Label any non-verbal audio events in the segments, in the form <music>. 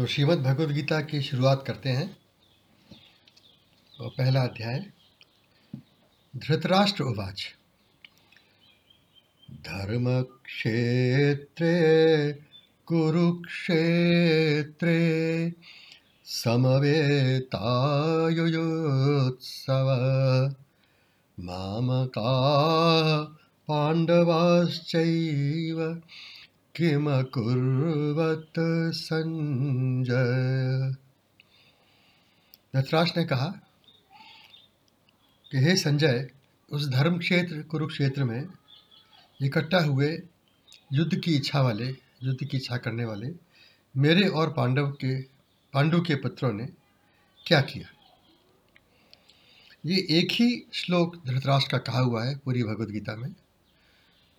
तो श्रीमद् भगवद गीता की शुरुआत करते हैं। और पहला अध्याय, धृतराष्ट्र उवाच। धर्मक्षेत्रे, कुरुक्षेत्रे, समवेतायुयोत्सव। मामका पाण्डवाश्चैव किमकुर्वत संजय। धृतराष्ट्र ने कहा कि हे संजय, उस धर्म क्षेत्र कुरुक्षेत्र में इकट्ठा हुए युद्ध की इच्छा वाले, युद्ध की इच्छा करने वाले मेरे और पांडव के, पांडु के पुत्रों ने क्या किया? ये एक ही श्लोक धृतराष्ट्र का कहा हुआ है पूरी भगवद गीता में।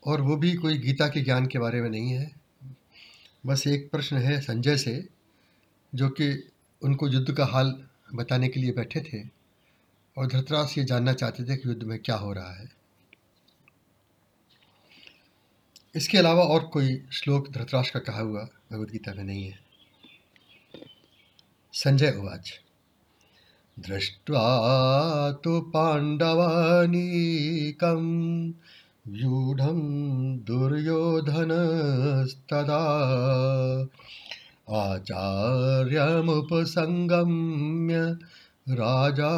और वो भी कोई गीता के ज्ञान के बारे में नहीं है। बस एक प्रश्न है संजय से, जो कि उनको युद्ध का हाल बताने के लिए बैठे थे और धृतराष्ट्र ये जानना चाहते थे कि युद्ध में क्या हो रहा है। इसके अलावा और कोई श्लोक धृतराष्ट्र का कहा हुआ भगवदगीता में नहीं है। संजय उवाच। दृष्ट्वा तो पाण्डवानीकं व्यूढं दुर्योधनस्तदा। आचार्यमुपसङ्गम्य राजा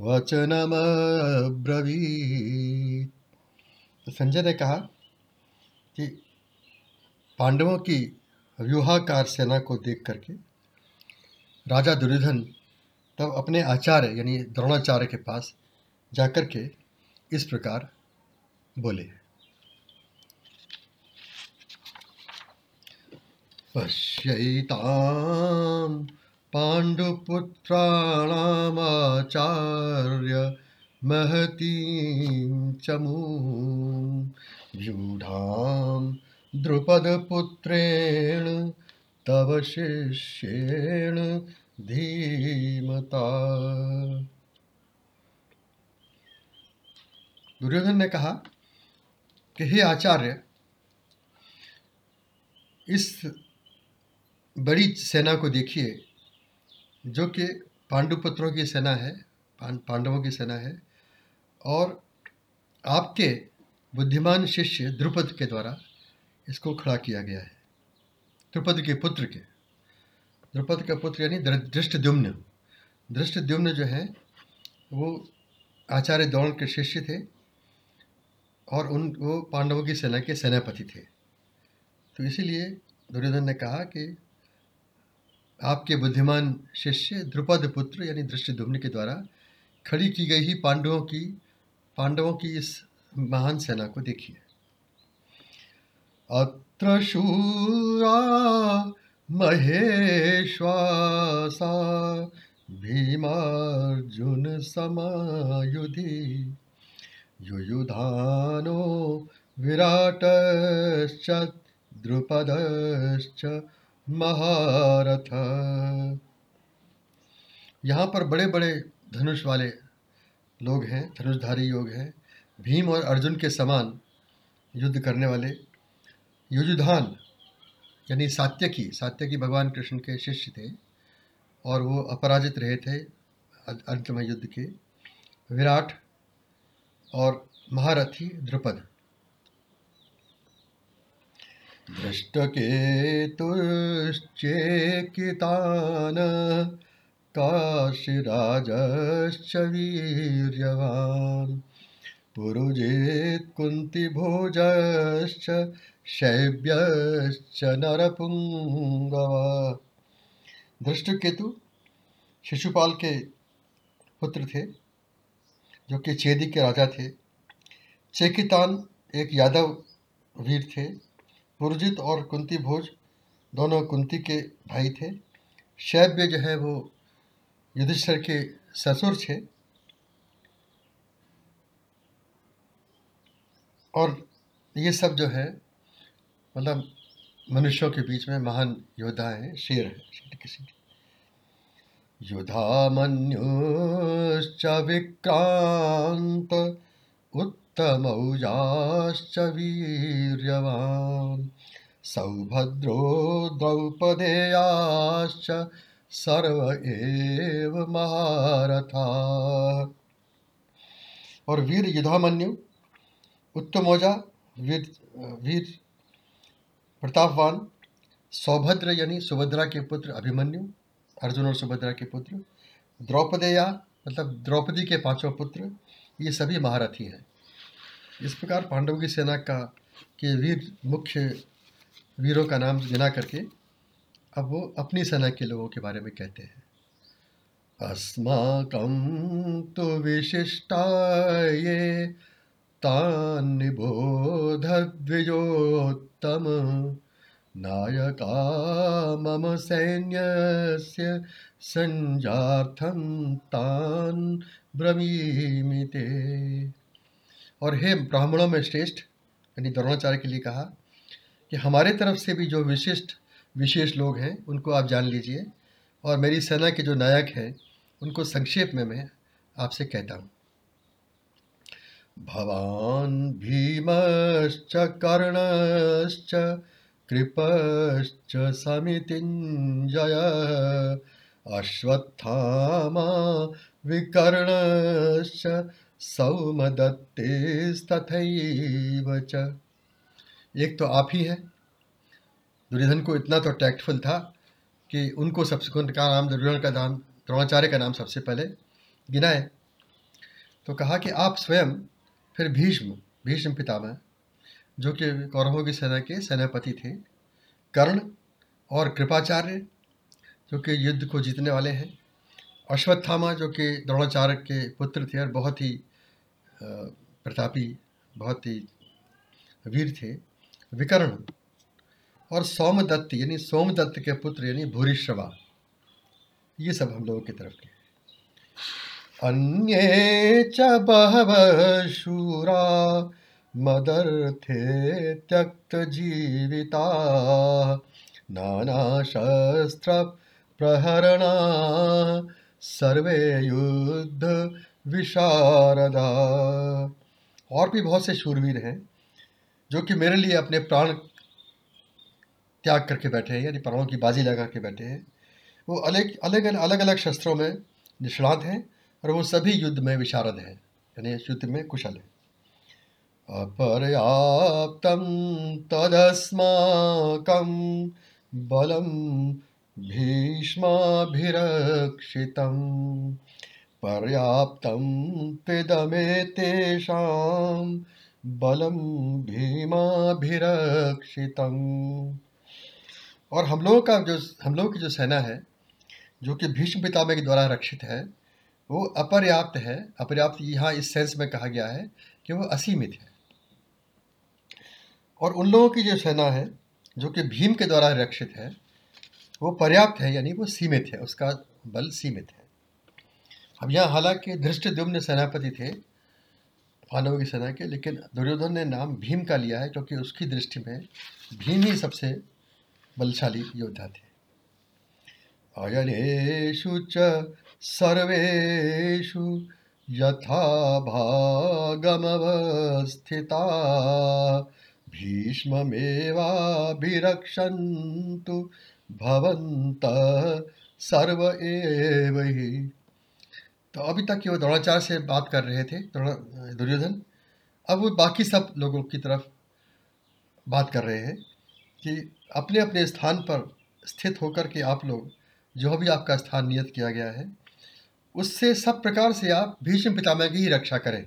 वचनमब्रवीत्। संजय ने कहा कि पांडवों की व्यूहाकार सेना को देख करके राजा दुर्योधन तब अपने आचार्य, यानी द्रोणाचार्य के पास जाकर के इस प्रकार बोले पश्यताम पाण्डुपुत्राणामाचार्य महतीं चमूं व्यूढां द्रुपदपुत्रेण तव शिष्येण धीमता। दुर्योधन ने कहा कि हे आचार्य, इस बड़ी सेना को देखिए, जो कि पांडुपुत्रों की सेना है पांडवों की सेना है, और आपके बुद्धिमान शिष्य द्रुपद के द्वारा इसको खड़ा किया गया है। द्रुपद के पुत्र के। द्रुपद का पुत्र यानी दृष्टद्युम्न। दृष्टद्युम्न जो है, वो आचार्य द्रोण के शिष्य थे। और उन, वो पांडवों की सेना के सेनापति थे। तो इसीलिए दुर्योधन ने कहा कि आपके बुद्धिमान शिष्य द्रुपद पुत्र यानी दृष्टद्युम्न के द्वारा खड़ी की गई ही पांडवों की पांडवों की इस महान सेना को देखिए। अत्र शूरा महेश्वासा भीमार्जुन समायुधि। युयुधानो विराटश्च, द्रुपदश्च, महारथ। यहाँ पर बड़े बड़े धनुष वाले लोग हैं, धनुषधारी योग हैं। भीम और अर्जुन के समान युद्ध करने वाले युजुधान यानी सात्यकी सात्यकी भगवान कृष्ण के शिष्य थे और वो अपराजित रहे थे अंत में युद्ध के। विराट और महारथी द्रुपद। दृष्टकेतुश्चेकितान् काशीराजश्च वीर्यवान्। पुरुजित् कुन्तिभोजश्च शैब्यश्च नरपुंगव दृष्टकेतु शिशुपाल के पुत्र थे। जो कि चेदी के राजा थे। चेकितान एक यादव वीर थे। पुरजित और कुंती भोज दोनों कुंती के भाई थे। शैब्य जो है वो युधिष्ठर के ससुर थे। और ये सब जो है मतलब मनुष्यों के बीच में महान योद्धा हैं, शेर है, शेर किसी युधामन्युश्च विक्रांत उत्तमौजाश्च वीर्यवान्। सौभद्रो द्रौपदेयाश्च सर्व एव महारथा। और वीर युधामन्यु, उत्तमोजा, वीर वीर प्रतापवान, सौभद्र यानी सुभद्रा के पुत्र अभिमन्यु अर्जुन और सुभद्रा के पुत्र, द्रौपदेया मतलब द्रौपदी के पाँचों पुत्र, ये सभी महारथी हैं। इस प्रकार पांडव की सेना का, के वीर, मुख्य वीरों का नाम गिना करके, अब वो अपनी सेना के लोगों के बारे में कहते हैं। अस्माकं तो विशिष्टा ये तान्निबोधद्विजोत्तम। नायका मम सैन्यस्य संजार्थं तान् ते। और हे ब्राह्मणों में श्रेष्ठ, यानी द्रोणाचार्य के लिए कहा कि हमारे तरफ़ से भी जो विशिष्ट, विशेष लोग हैं, उनको आप जान लीजिए और मेरी सेना के जो नायक हैं, उनको संक्षेप में मैं आपसे कहता हूँ। भवान भीमश्च कर्णश्च कृपश्च समितिञ्जय अश्वत्थामा विकर्णश्च सौमदत्तेस्तथैव च। एक तो आप ही हैं। दुर्योधन को इतना तो टैक्टफुल था कि उनको सबसे का नाम, दुर्योधन का नाम, द्रोणाचार्य का नाम सबसे पहले गिनाए तो कहा कि आप स्वयं, फिर भीष्म भीष्म पितामह जो कि कौरवों की सेना के सेनापति थे। कर्ण और कृपाचार्य, जो कि युद्ध को जीतने वाले हैं। अश्वत्थामा, जो कि द्रोणाचार्य के पुत्र थे और बहुत ही प्रतापी, बहुत ही वीर थे। विकर्ण और सोमदत्त, यानी सोमदत्त के पुत्र, यानी भूरिश्रवा। ये सब हम लोगों की तरफ़ के अन्ये च शूरा मदर्थे त्यक्त जीविता। नाना शस्त्र प्रहरणा। सर्वे युद्ध विशारदा। और भी बहुत से शूरवीर हैं, जो कि मेरे लिए अपने प्राण त्याग करके बैठे हैं, यानी प्राणों की बाजी लगा के बैठे हैं। वो अलग अलग अलग अलग शस्त्रों में निष्णात हैं और वो सभी युद्ध में विशारद हैं, यानी युद्ध में कुशल हैं। अपर्याप्तं तदस्माकं बलं भीष्माभिरक्षितं पर्याप्तं तेषां बलं भीमाभिरक्षितम्। और हम लोगों का जो, हम लोगों की जो सेना है, जो कि भीष्म पितामह के द्वारा रक्षित है, वो अपर्याप्त है। अपर्याप्त यहाँ इस सेंस में कहा गया है कि वो असीमित है। और उन लोगों की जो सेना है, जो कि भीम के द्वारा रक्षित है, वो पर्याप्त है, यानी वो सीमित है, उसका बल सीमित है। अब यहाँ हालाँकि धृष्टद्युम्न सेनापति थे, पांडवों की सेना के, लेकिन दुर्योधन ने नाम भीम का लिया है, क्योंकि उसकी दृष्टि में भीम ही सबसे बलशाली योद्धा थे। अयनेषु च सर्वेषु यथा भागमवस्थिता। भीष्ममेवाभिरक्षन्तु भवन्तः सर्व एव ही। तो अभी तक वो द्रोणाचार्य से बात कर रहे थे दुर्योधन। अब वो बाकी सब लोगों की तरफ़ बात कर रहे हैं कि अपने अपने स्थान पर स्थित होकर के आप लोग, जो भी आपका स्थान नियत किया गया है, उससे सब प्रकार से आप भीष्म पितामह की ही रक्षा करें।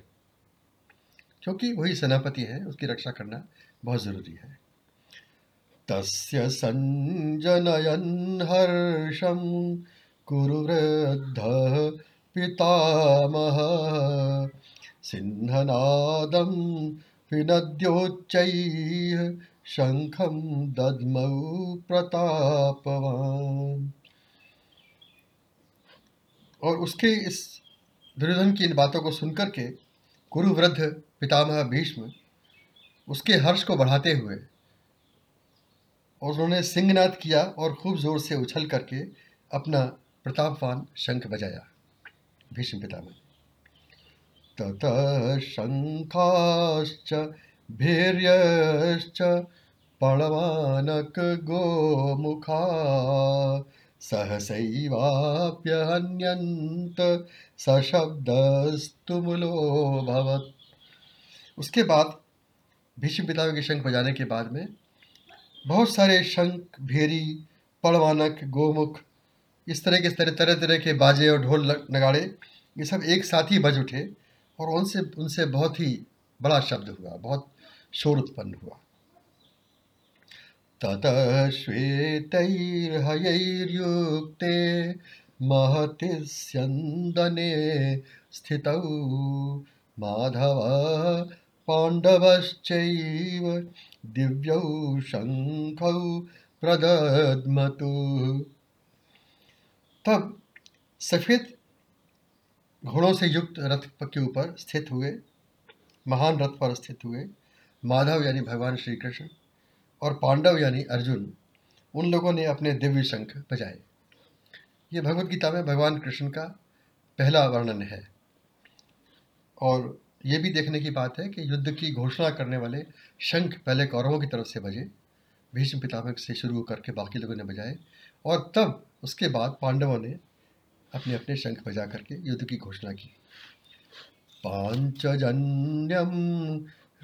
क्योंकि वही सेनापति है, उसकी रक्षा करना। बहुत ज़रूरी है। तस्य संजनयन हर्षम कुरुवृद्ध पितामह। सिंहनादम पिनद्योच्चैः शंखम दद्मौ प्रतापवान। और उसके इस दुर्योधन की इन बातों को सुनकर के कुरुवृद्ध पितामह भीष्म उसके हर्ष को बढ़ाते हुए। और उन्होंने सिंहनाद किया और खूब ज़ोर से उछल करके अपना प्रतापवान शंख बजाया। भीष्म पितामह। तत शंखाश्च, भीर्यश्च पणवानक गोमुखा सहसैवाप्यहन्यन्त भवत। उसके बाद भीष्म पितामह के शंख बजाने के बाद में बहुत सारे शंख, भेरी, पड़वानक, गोमुख, इस तरह के तरह तरह तरह के बाजे और ढोल नगाड़े, ये सब एक साथ ही बज उठे और उनसे उनसे बहुत ही बड़ा शब्द हुआ, बहुत शोर उत्पन्न हुआ। ततः महति स्यन्दने स्थितौ माधव पाण्डवश्चैव दिव्यौ शङ्खौ प्रदद्मतु। तब सफ़ेद घोड़ों से युक्त रथ के ऊपर स्थित हुए, महान रथ पर स्थित हुए माधव यानी भगवान श्री कृष्ण और पांडव यानी अर्जुन, उन लोगों ने अपने दिव्य शंख बजाए। ये भगवत गीता में भगवान कृष्ण का पहला वर्णन है और ये भी देखने की बात है कि युद्ध की घोषणा करने वाले शंख पहले कौरवों की तरफ़ से बजे, भीष्म पितामह से शुरू करके बाकी लोगों ने बजाए और तब उसके बाद पांडवों ने अपने अपने शंख बजा करके युद्ध की घोषणा की। पांचजन्यम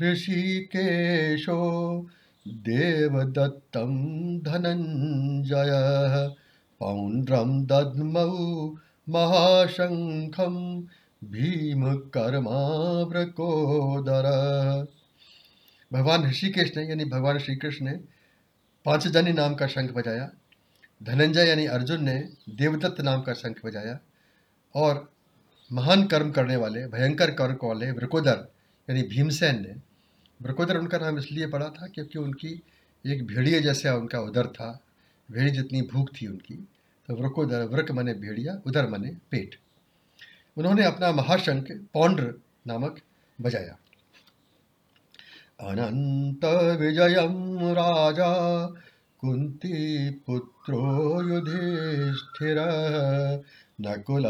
ऋषिकेशो देवदत्तं धनंजय पौण्ड्रं दद्मौ महाशङ्खं भीमकर्माव्रकोदर। भगवान ऋषिकेश ने, यानी भगवान श्री कृष्ण ने पांचजन्य नाम का शंख बजाया। धनंजय, यानी अर्जुन ने देवदत्त नाम का शंख बजाया। और महान कर्म करने वाले, भयंकर कर्म वाले वृकोदर, यानी भीमसेन ने। वृकोदर उनका नाम इसलिए पड़ा था क्योंकि उनकी एक भेड़िया जैसा उनका उदर था। भेड़ी जितनी भूख थी उनकी तो व्रकोदर वृक मने भेड़िया, उदर मने पेट। उन्होंने अपना महाशंख पौंड्र नामक बजाया। अनंत विजय राजा कुंती पुत्रो युधिष्ठिर, नकुल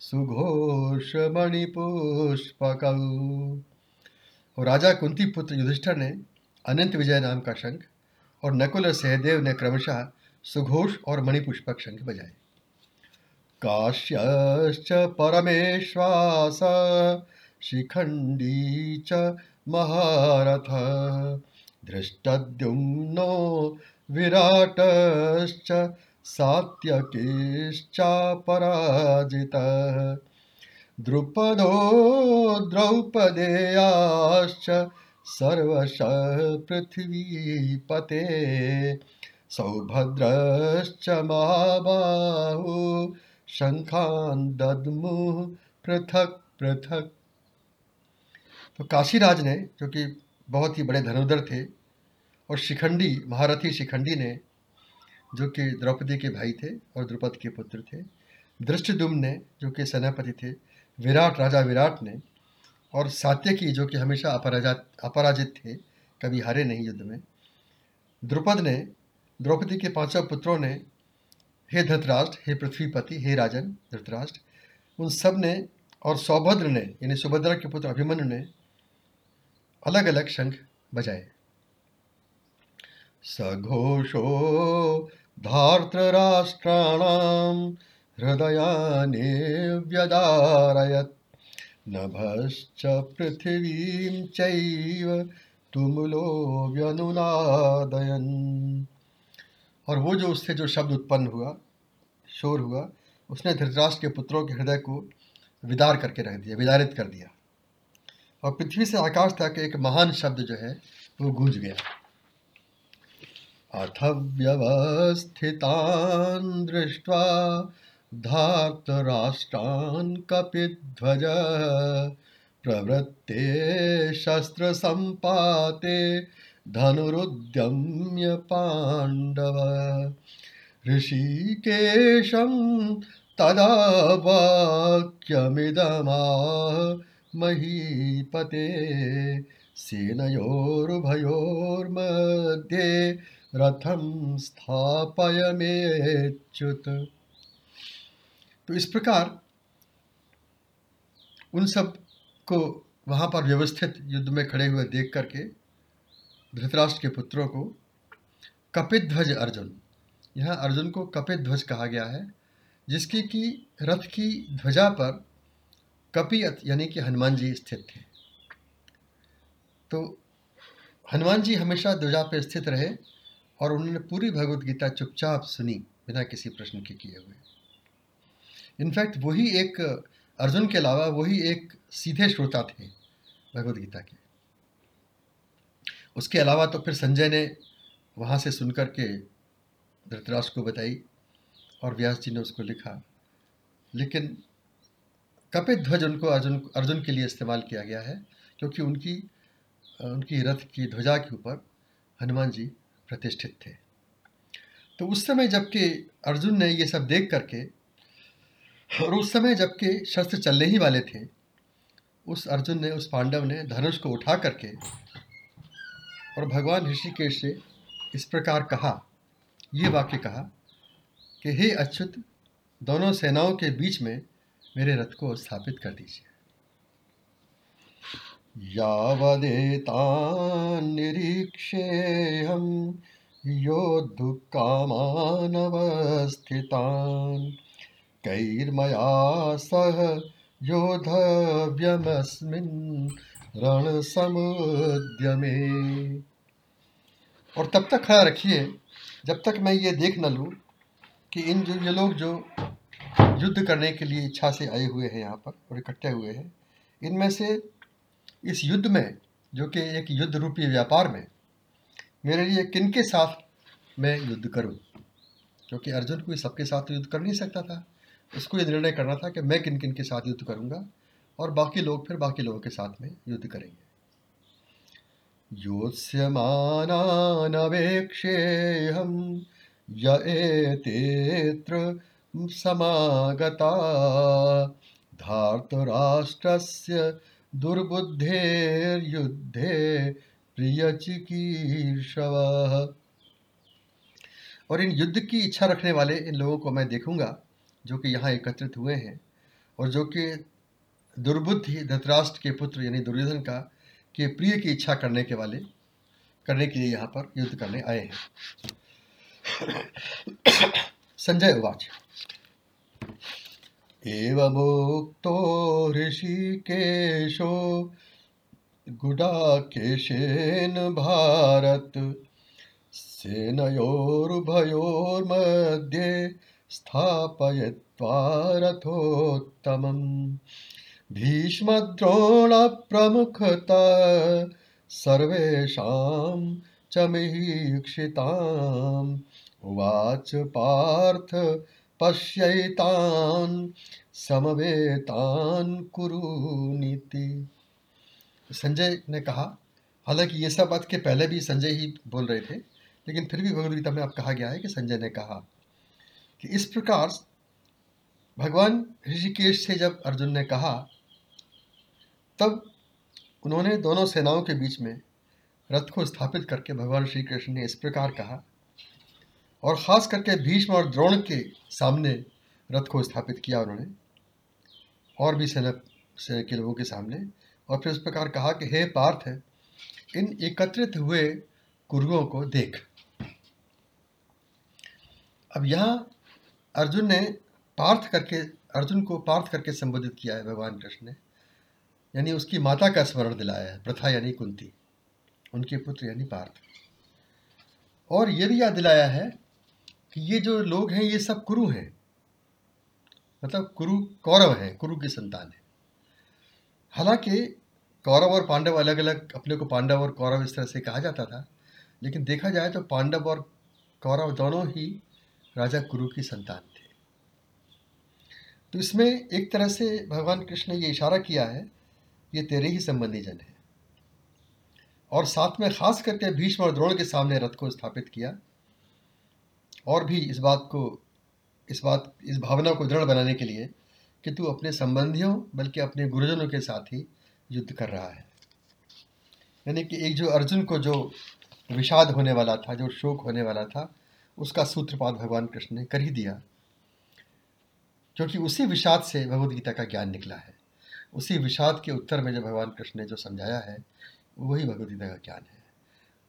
सुघोष मणिपुष्पक और राजा कुंती पुत्र युधिष्ठर ने अनंत विजय नाम का शंख और नकुल सहदेव ने क्रमशः सुघोष और मणिपुष्पक शंख बजाए। काश्यश्च परमेश्वास शिखंडी च महारथ। धृष्टद्युम्नो विराटश्च सात्यकेश्चापराजितः। द्रुपदो द्रौपदेयाश्च सर्वशः पृथिवीपते सौभद्रश्च महाबाहु शंखान दद्मुः पृथक पृथक। तो काशीराज ने, जो कि बहुत ही बड़े धनुधर थे, और शिखंडी, महारथी शिखंडी ने, जो कि द्रौपदी के भाई थे और द्रुपद के पुत्र थे दृष्टदुम ने, जो कि सेनापति थे, विराट, राजा विराट ने, और सात्यकी, जो कि हमेशा अपराजा, अपराजित थे, कभी हारे नहीं युद्ध में, द्रुपद ने, द्रौपदी के पाँचों पुत्रों ने हे धृतराष्ट्र, हे पृथ्वीपति, हे राजन धृतराष्ट्र, उन सबने और सौभद्र ने, यानी सुभद्रा के पुत्र अभिमन्यु ने अलग अलग शंख बजाए। सघोषो धार्तराष्ट्राणां हृदयानि व्यदारयत्। नभश्च पृथिवीं चैव तुमुलो व्यनुनादयन और वो जो उससे जो शब्द उत्पन्न हुआ शोर हुआ। उसने धृतराष्ट्र के पुत्रों के हृदय को विदार करके रख दिया, विदारित कर दिया। और पृथ्वी से आकाश तक एक महान शब्द जो है, वो गूंज गया। अथ व्यवस्थितान् दृष्ट्वा धार्तराष्ट्रान् कपिध्वज, प्रवृत्ते शस्त्र संपाते धनुरुद्यम्य पाण्डव। ऋषिकेशं तदा वाक्यमिदमाह महीपते सेनयोरुभयोर्मध्ये रथम स्थापय तो इस प्रकार उन सबको वहाँ पर व्यवस्थित युद्ध में खड़े हुए देख करके धृतराष्ट्र के पुत्रों को कपिध्वज अर्जुन यहाँ अर्जुन को कपित ध्वज कहा गया है, जिसकी कि रथ की ध्वजा पर कपि यानी कि हनुमान जी स्थित थे। तो हनुमान जी हमेशा ध्वजा पर स्थित रहे और उन्होंने पूरी भगवत गीता चुपचाप सुनी बिना किसी प्रश्न के किए हुए। इनफैक्ट वही एक अर्जुन के अलावा वही एक सीधे श्रोता थे भगवत गीता के। उसके अलावा तो फिर संजय ने वहाँ से सुनकर के धृतराष्ट्र को बताई और व्यास जी ने उसको लिखा। लेकिन कपित ध्वज उनको अर्जुन अर्जुन के लिए इस्तेमाल किया गया है, क्योंकि उनकी उनकी रथ की ध्वजा के ऊपर हनुमान जी प्रतिष्ठित थे। तो उस समय जबकि अर्जुन ने ये सब देख करके और उस समय जबकि शस्त्र चलने ही वाले थे, उस अर्जुन ने, उस पांडव ने धनुष को उठा करके और भगवान ऋषिकेश से इस प्रकार कहा ये वाक्य कहा कि, हे अच्युत, दोनों सेनाओं के बीच में मेरे रथ को स्थापित कर दीजिए। हम योद्धुकामानवस्थितान्। कैर्मया सह योधव्यमस्मिन् रणसमुद्यमे। और तब तक खड़ा रखिए जब तक मैं ये देख न लूँ कि इन जो, ये लोग जो युद्ध करने के लिए इच्छा से आए हुए हैं यहाँ पर और इकट्ठे हुए हैं, इनमें से इस युद्ध में, जो कि एक युद्ध रूपी व्यापार में, मेरे लिए किन के साथ मैं युद्ध करूँ? क्योंकि अर्जुन कोई सबके साथ युद्ध कर नहीं सकता था। उसको ये निर्णय करना था कि मैं किन किन के साथ युद्ध करूँगा और बाकी लोग फिर बाकी लोगों के साथ में युद्ध करेंगे। योत्स्यमानानवेक्षेऽहं य एतेऽत्र समागता। धार्तराष्ट्रस्य दुर्बुद्धेर्युद्धे प्रियचिकीर्षवः। और इन युद्ध की इच्छा रखने वाले इन लोगों को मैं देखूँगा, जो कि यहाँ एकत्रित हुए हैं, और जो कि दुर्बुद्धि धृतराष्ट्र के पुत्र यानी दुर्योधन का के प्रिय की इच्छा करने के वाले, करने के लिए यहाँ पर युद्ध करने आए हैं। संजय उवाच। एवमुक्तो ऋषिकेशो, गुडाकेशेन भारत, सेनयोरुभयोर्मध्ये स्थापयित्वा रथोत्तमम्। भीष्मद्रोणप्रमुखता सर्वेषां च मीक्षिताम्। उवाच पार्थ पश्यैतान्, समवेतान् कुरुनीति। संजय ने कहा, हालाँकि ये सब बात के पहले भी संजय ही बोल रहे थे, लेकिन फिर भी भगवदगीता में अब कहा गया है कि संजय ने कहा कि इस प्रकार भगवान ऋषिकेश से जब अर्जुन ने कहा तब उन्होंने दोनों सेनाओं के बीच में रथ को स्थापित करके भगवान श्री कृष्ण ने इस प्रकार कहा, और ख़ास करके भीष्म और द्रोण के सामने रथ को स्थापित किया उन्होंने, और भी सेना सेना के लोगों के सामने, और फिर इस प्रकार कहा कि, हे पार्थ, इन एकत्रित हुए कुरुओं को देख। अब यहाँ अर्जुन ने पार्थ करके, अर्जुन को पार्थ करके संबोधित किया है भगवान कृष्ण ने। यानी उसकी माता का स्मरण दिलाया है, प्रथा यानी कुंती, उनके पुत्र यानी पार्थ। और ये भी याद दिलाया है कि ये जो लोग हैं, ये सब कुरु हैं। मतलब कुरु कौरव हैं, कुरु की संतान है। हालाँकि कौरव और पांडव अलग अलग अपने को पांडव और कौरव इस तरह से कहा जाता था, लेकिन देखा जाए तो पांडव और कौरव दोनों ही राजा कुरु की संतान थे। तो इसमें एक तरह से भगवान कृष्ण ने ये इशारा किया है ये तेरे ही संबंधी जन है। और साथ में खास करके भीष्म और द्रोण के सामने रथ को स्थापित किया। और भी इस बात को, इस बात, इस भावना को दृढ़ बनाने के लिए कि तू अपने संबंधियों, बल्कि अपने गुरुजनों के साथ ही युद्ध कर रहा है। यानी कि एक जो अर्जुन को जो विषाद होने वाला था, जो शोक होने वाला था, उसका सूत्रपात भगवान कृष्ण ने कर ही दिया। क्योंकि उसी विषाद से भगवदगीता का ज्ञान निकला है। उसी विषाद के उत्तर में जो भगवान कृष्ण ने जो समझाया है, वही भगवदगीता का ज्ञान है।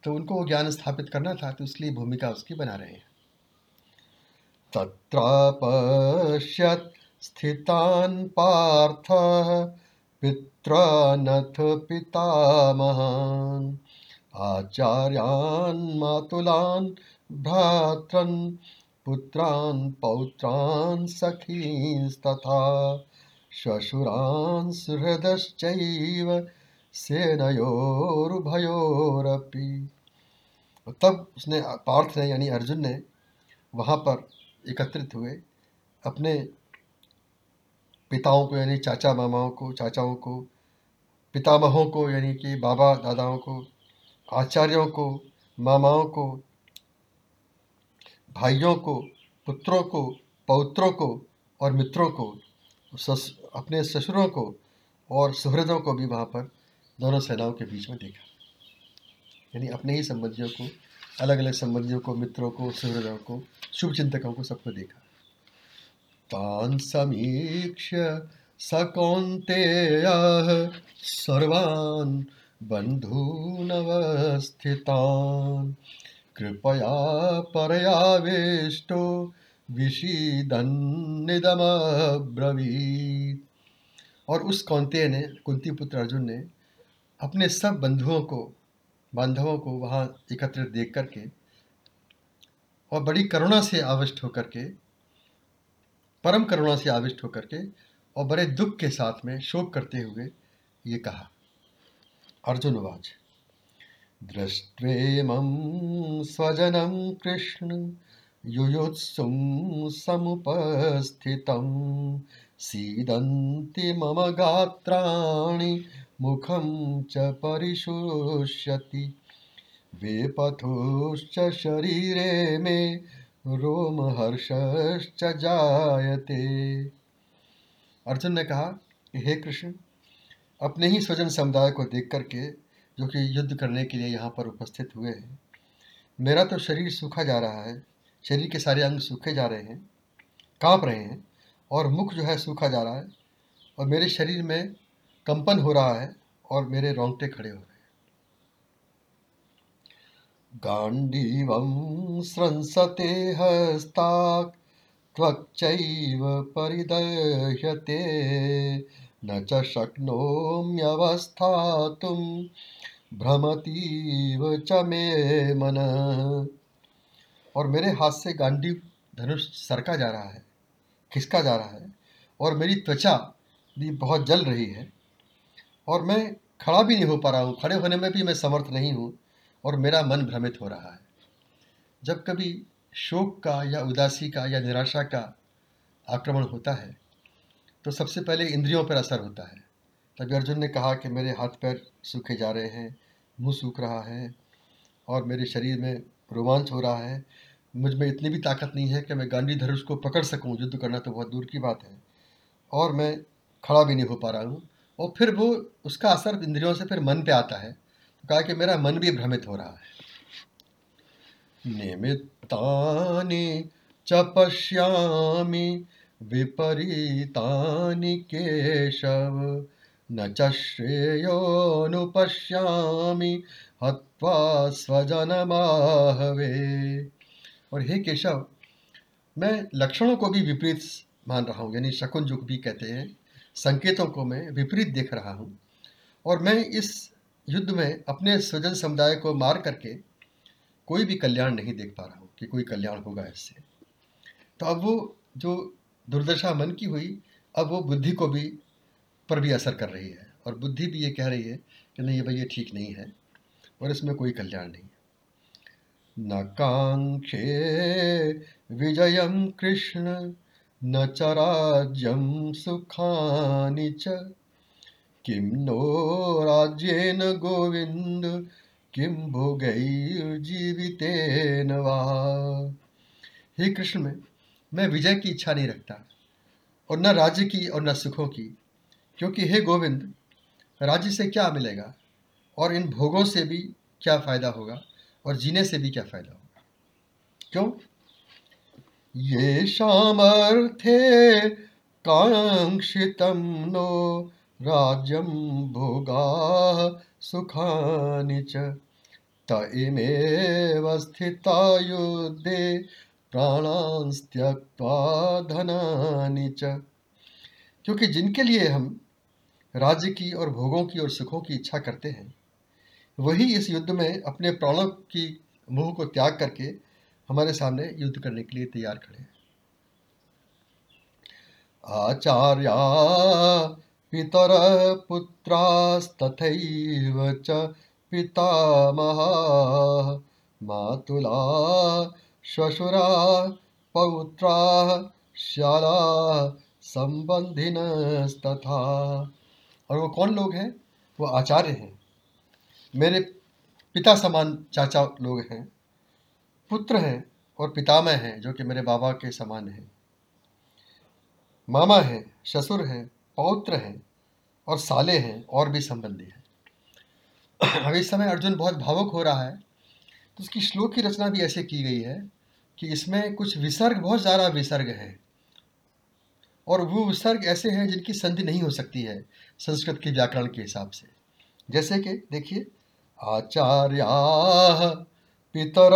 तो उनको वो ज्ञान स्थापित करना था तो इसलिए भूमिका उसकी बना रहे हैं। तत्रापश्यत् स्थितान् पार्थ पित्रानथ पितामहान् आचार्यान् मातुलान् भ्रात्रन् पुत्रान् पौत्रान् सखींस्तथा सुहृदश्चैव सेनयोरुभयोरपि। तब उसने, पार्थ ने, यानी अर्जुन ने वहाँ पर एकत्रित हुए, अपने पिताओं को, यानी चाचा मामाओं को, चाचाओं को, पितामहों को, यानी कि बाबा दादाओं को, आचार्यों को, मामाओं को, भाइयों को, पुत्रों को, पौत्रों को और मित्रों को, सस अपने ससुरों को और सुहृदों को भी वहाँ पर दोनों सेनाओं के बीच में देखा। यानी अपने ही संबंधियों को अलग अलग संबंधियों को, मित्रों को, सुहृदों को शुभ चिंतकों को सबको देखा। तान समीक्ष सकौन्तेय सर्वान् बन्धूनवस्थितान्। कृपया परयावेष्टो विषीदन्निदमब्रवीत्। और उस कौंतेय ने कुंती पुत्र अर्जुन ने, अपने सब बंधुओं को, बांधवों को वहाँ एकत्रित देख करके और बड़ी करुणा से आविष्ट होकर के, परम करुणा से आविष्ट होकर के और बड़े दुख के साथ में शोक करते हुए ये कहा, अर्जुन वाच दृष्ट्वेमं स्वजनं कृष्ण युयुत्सुं समुपस्थितं सीदन्ति मम गात्राणि, मुखं च परिशोष्यति। वेपथोश्च शरीरे मे रोमहर्षश्च जायते। अर्जुन ने कहा, हे कृष्ण, अपने ही स्वजन समुदाय को देख करके, जो कि युद्ध करने के लिए यहाँ पर उपस्थित हुए हैं, मेरा तो शरीर सूखा जा रहा है शरीर के सारे अंग सूखे जा रहे हैं, काँप रहे हैं और मुख जो है सूखा जा रहा है और मेरे शरीर में कंपन हो रहा है और मेरे रोंगटे खड़े हो रहे हैं। गांडीवं स्रंसते हस्ताक् परिदह्यते, न च शक्नोम्यवस्थातुं भ्रमतीव च मे मन। और मेरे हाथ से गांडी धनुष सरका जा रहा है, खिसका जा रहा है और मेरी त्वचा भी बहुत जल रही है और मैं खड़ा भी नहीं हो पा रहा हूँ। खड़े होने में भी मैं समर्थ नहीं हूँ और मेरा मन भ्रमित हो रहा है। जब कभी शोक का या उदासी का या निराशा का आक्रमण होता है तो सबसे पहले इंद्रियों पर असर होता है। तभी अर्जुन ने कहा कि मेरे हाथ पैर सूखे जा रहे हैं, मुँह सूख रहा है और मेरे शरीर में रोमांच हो रहा है। मुझमें इतनी भी ताकत नहीं है कि मैं गांधी धनुष को पकड़ सकूँ, युद्ध करना तो बहुत दूर की बात है। और मैं खड़ा भी नहीं हो पा रहा हूँ। और फिर वो, उसका असर इंद्रियों से फिर मन पे आता है। तो कहा कि मेरा मन भी भ्रमित हो रहा है। निमित्तानि च विपरीतानि केशव, न च श्रेयोनुपश्यामि हत्वा स्वजनमाहवे। और हे केशव, मैं लक्षणों को भी विपरीत मान रहा हूँ, यानी शकुन जो भी कहते हैं, संकेतों को मैं विपरीत देख रहा हूँ। और मैं इस युद्ध में अपने स्वजन समुदाय को मार करके कोई भी कल्याण नहीं देख पा रहा हूँ कि कोई कल्याण होगा इससे। तो अब वो जो दुर्दशा मन की हुई, अब वो बुद्धि को भी, पर भी असर कर रही है। और बुद्धि भी ये कह रही है कि नहीं भाई ये ठीक नहीं है और इसमें कोई कल्याण नहीं। न कांक्षे विजय कृष्ण, न च राज्यं सुखानि च। किं नो राज्येन गोविंद किम भोगैर्जीवितेन वा। हे कृष्ण, में, मैं विजय की इच्छा नहीं रखता, और न राज्य की और न सुखों की, क्योंकि हे गोविंद राज्य से क्या मिलेगा, और इन भोगों से भी क्या फ़ायदा होगा? और जीने से भी क्या फ़ायदा होगा? क्यों? ये सामर्थ्ये काङ्क्षितं नो राज्यं भोगाः सुखानि च। त युद्धे प्राणांस धनानि च। क्योंकि जिनके लिए हम राज्य की और भोगों की और सुखों की इच्छा करते हैं वही इस युद्ध में अपने प्राणों की मोह को त्याग करके हमारे सामने युद्ध करने के लिए तैयार खड़े हैं। आचार्या पितर पुत्रास्तथैव च पितामहा मातुला श्वशुरा पौत्रा श्याला संबंधिनस्तथा। और वो कौन लोग हैं? वो आचार्य हैं। मेरे पिता समान चाचा लोग हैं, पुत्र हैं और पितामह हैं, जो कि मेरे बाबा के समान हैं। मामा हैं, ससुर हैं, पौत्र हैं और साले हैं, और भी संबंधी हैं। अब इस समय अर्जुन बहुत भावुक हो रहा है तो उसकी श्लोक की रचना भी ऐसे की गई है कि इसमें कुछ विसर्ग, बहुत ज़्यादा विसर्ग है। और वो विसर्ग ऐसे हैं जिनकी संधि नहीं हो सकती है संस्कृत के व्याकरण के हिसाब से। जैसे कि, देखिए आचार्या पितर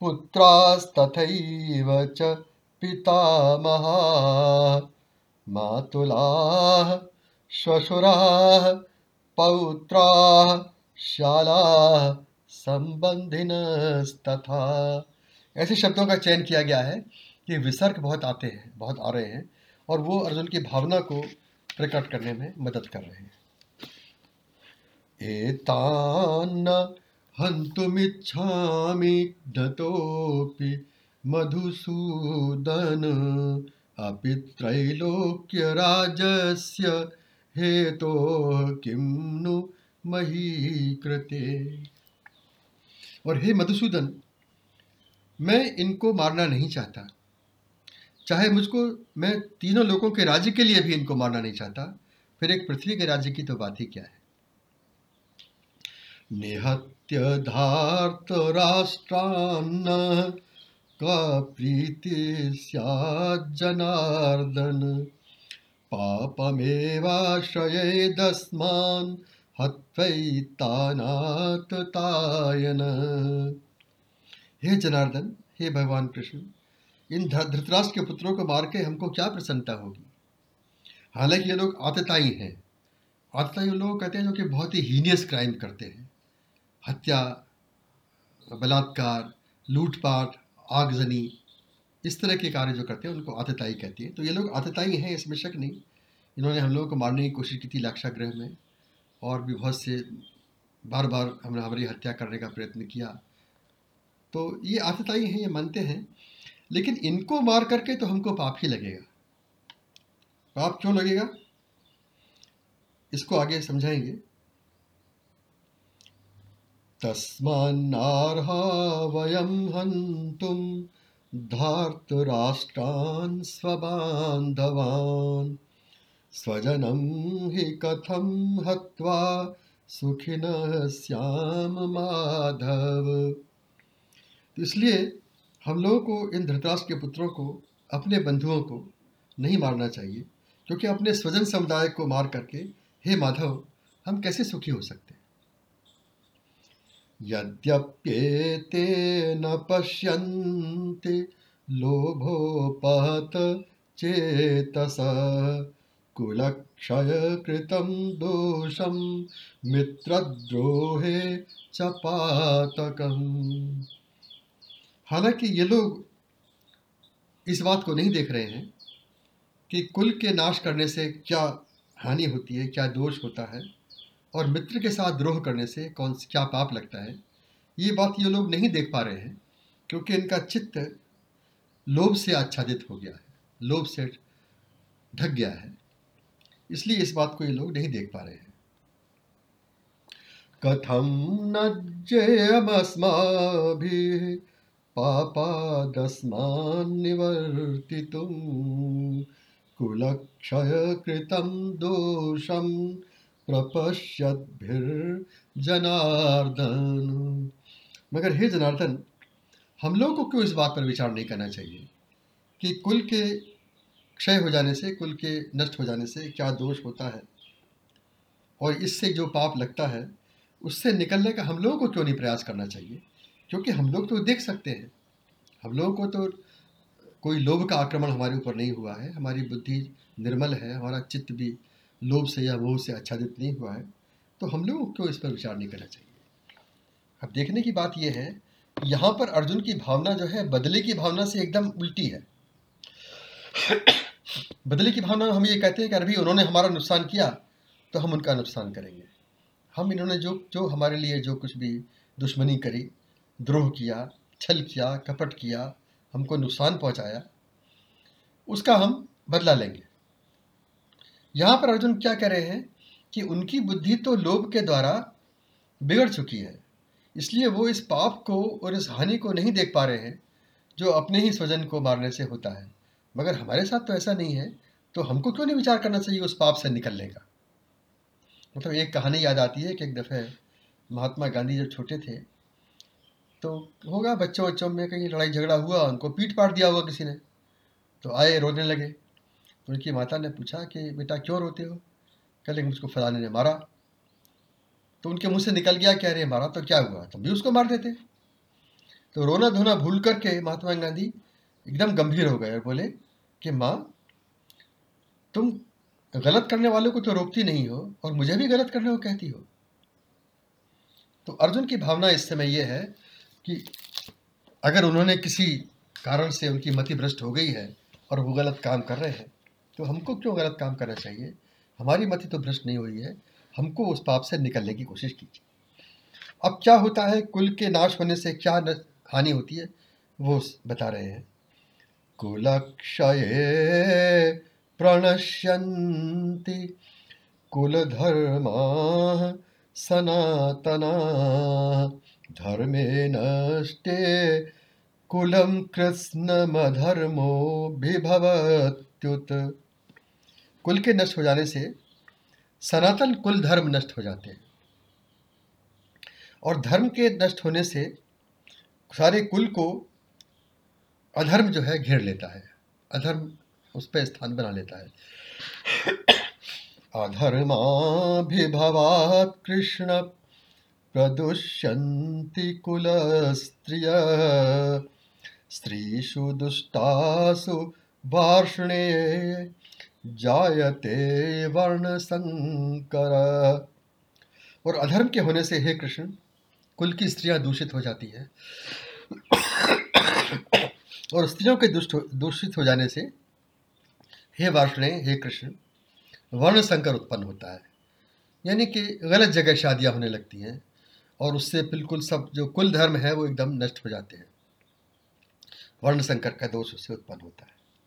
पुत्रास्तथैव च पितामहा मातुलाः, श्वशुराः, पौत्राः, शालाः, संबंधिनस्तथा। ऐसे शब्दों का चयन किया गया है कि विसर्ग बहुत आते हैं, बहुत आ रहे हैं और वो अर्जुन की भावना को प्रकट करने में मदद कर रहे हैं। एतान्न हन्तुमिच्छामि दतोऽपि मधुसूदन। अपि त्रैलोक्यराजस्य हेतो किं नु मही कृते और हे मधुसूदन, मैं इनको मारना नहीं चाहता। चाहे मुझको, मैं तीनों लोगों के राज्य के लिए भी इनको मारना नहीं चाहता। फिर एक पृथ्वी के राज्य की तो बात ही क्या है? निहत्य धार्त राष्ट्रान्न का प्रीति जनार्दन। पापमेवाश्रयेदस्मान् हत्वैतानात तायन। हे जनार्दन, हे भगवान कृष्ण, इन धृतराष्ट्र के पुत्रों को मार के हमको क्या प्रसन्नता होगी? हालाँकि ये लोग आतताई हैं। आतताई उन लोग कहते हैं जो कि बहुत ही हीनियस क्राइम करते हैं। हत्या, बलात्कार, लूटपाट, आगजनी, इस तरह के कार्य जो करते हैं, उनको आतताई कहती है। तो ये लोग आतताई हैं, इसमें शक नहीं। इन्होंने हम लोगों को मारने की कोशिश की थी लाक्षागृह में, और भी बहुत से बार बार हमने हमारी हत्या करने का प्रयत्न किया। तो ये आतताई हैं, ये मानते हैं, लेकिन इनको मार करके तो हमको पाप ही लगेगा। पाप क्यों लगेगा? इसको आगे समझाएँगे। तस्मान्नार्हा वयं हन्तुं धार्तराष्ट्रान् स्वबान्धवान्। स्वजनं हि कथं हत्वा सुखिनः श्याम माधव। इसलिए हम लोगों को इन धृतराष्ट्र के पुत्रों को, अपने बंधुओं को नहीं मारना चाहिए, क्योंकि अपने स्वजन समुदाय को मार करके, हे माधव, हम कैसे सुखी हो सकते हैं? यद्यप्येते न पश्यन्ति लोभोपहत चेतस कुलक्षयकृतं दोषं मित्रद्रोहे च पातकम्। हालाँकि ये लोग इस बात को नहीं देख रहे हैं कि कुल के नाश करने से क्या हानि होती है, क्या दोष होता है। और मित्र के साथ द्रोह करने से कौन क्या पाप लगता है? ये बात ये लोग नहीं देख पा रहे हैं, क्योंकि इनका चित्त लोभ से आच्छादित हो गया है, लोभ से ढक गया है। इसलिए इस बात को ये लोग नहीं देख पा रहे हैं। कथम न जयमस्मा पापादस्मान्निवर्तितुं कुलक्षयकृतं दोषं प्रपश्यद्भिर्जनार्दन। मगर हे जनार्दन, हम लोगों को क्यों इस बात पर विचार नहीं करना चाहिए कि कुल के क्षय हो जाने से, कुल के नष्ट हो जाने से क्या दोष होता है? और इससे जो पाप लगता है, उससे निकलने का हम लोगों को क्यों नहीं प्रयास करना चाहिए? क्योंकि हम लोग तो देख सकते हैं। हम लोगों को तो कोई लोभ का आक्रमण हमारे ऊपर नहीं हुआ है। हमारी बुद्धि निर्मल है, हमारा चित्त भी लोभ से या मोह से आच्छादित नहीं हुआ है तो हम लोगों को इस पर विचार नहीं करना चाहिए। अब देखने की बात यह है, यहाँ पर अर्जुन की भावना जो है, बदले की भावना से एकदम उल्टी है। <coughs> बदले की भावना हम ये कहते हैं कि अभी उन्होंने हमारा नुकसान किया तो हम उनका नुकसान करेंगे। हम इन्होंने जो जो हमारे लिए जो कुछ भी दुश्मनी करी, द्रोह किया, छल किया, कपट किया, हमको नुकसान पहुँचाया, उसका हम बदला लेंगे। यहाँ पर अर्जुन क्या कह रहे हैं कि उनकी बुद्धि तो लोभ के द्वारा बिगड़ चुकी है, इसलिए वो इस पाप को और इस हानि को नहीं देख पा रहे हैं, जो अपने ही स्वजन को मारने से होता है। मगर हमारे साथ तो ऐसा नहीं है तो हमको क्यों नहीं विचार करना चाहिए उस पाप से निकलने का? मतलब एक कहानी याद आती है कि एक दफ़े महात्मा गांधी जब छोटे थे तो होगा बच्चों बच्चों में कहीं लड़ाई झगड़ा हुआ, उनको पीट पाट दिया हुआ किसी ने तो आए, रोने लगे। उनकी माता ने पूछा कि, बेटा, क्यों रोते हो? कह लेंगे मुझको फलाने ने मारा। तो उनके मुँह से निकल गया क्या अरे मारा तो क्या हुआ? तुम भी उसको मार देते। तो रोना धोना भूल करके महात्मा गांधी एकदम गंभीर हो गए और बोले कि, माँ, तुम गलत करने वालों को तो रोकती नहीं हो और मुझे भी गलत करने को कहती हो। तो अर्जुन की भावना इस समय यह है कि अगर उन्होंने किसी कारण से उनकी मति भ्रष्ट हो गई है और वो गलत काम कर रहे हैं तो हमको क्यों गलत काम करना चाहिए? हमारी मति तो भ्रष्ट नहीं हुई है। हमको उस पाप से निकलने की कोशिश कीजिए। अब क्या होता है? कुल के नाश होने से क्या हानि होती है, वो बता रहे हैं। कुलक्षय प्रणश्यन्ति कुलधर्मा सनातना धर्मे नष्टे कुलम कृष्णमधर्मो विभवत्युत। कुल के नष्ट हो जाने से सनातन कुल धर्म नष्ट हो जाते हैं। और धर्म के नष्ट होने से सारे कुल को अधर्म जो है घेर लेता है। अधर्म उस पर स्थान बना लेता है। अधर्माभिभवात् कृष्ण प्रदुष्यन्ति कुल स्त्रिय स्त्रीषु दुष्टासु वार्षणे जायते वर्ण संकर और अधर्म के होने से हे कृष्ण, कुल की स्त्रियाँ दूषित हो जाती हैं। और स्त्रियों के दुष्ट दूषित हो जाने से हे वार्षणे हे कृष्ण वर्ण संकर उत्पन्न होता है। यानी कि गलत जगह शादियाँ होने लगती हैं और उससे बिल्कुल सब जो कुल धर्म है वो एकदम नष्ट हो जाते हैं। वर्ण संकर का दोष उससे उत्पन्न होता है।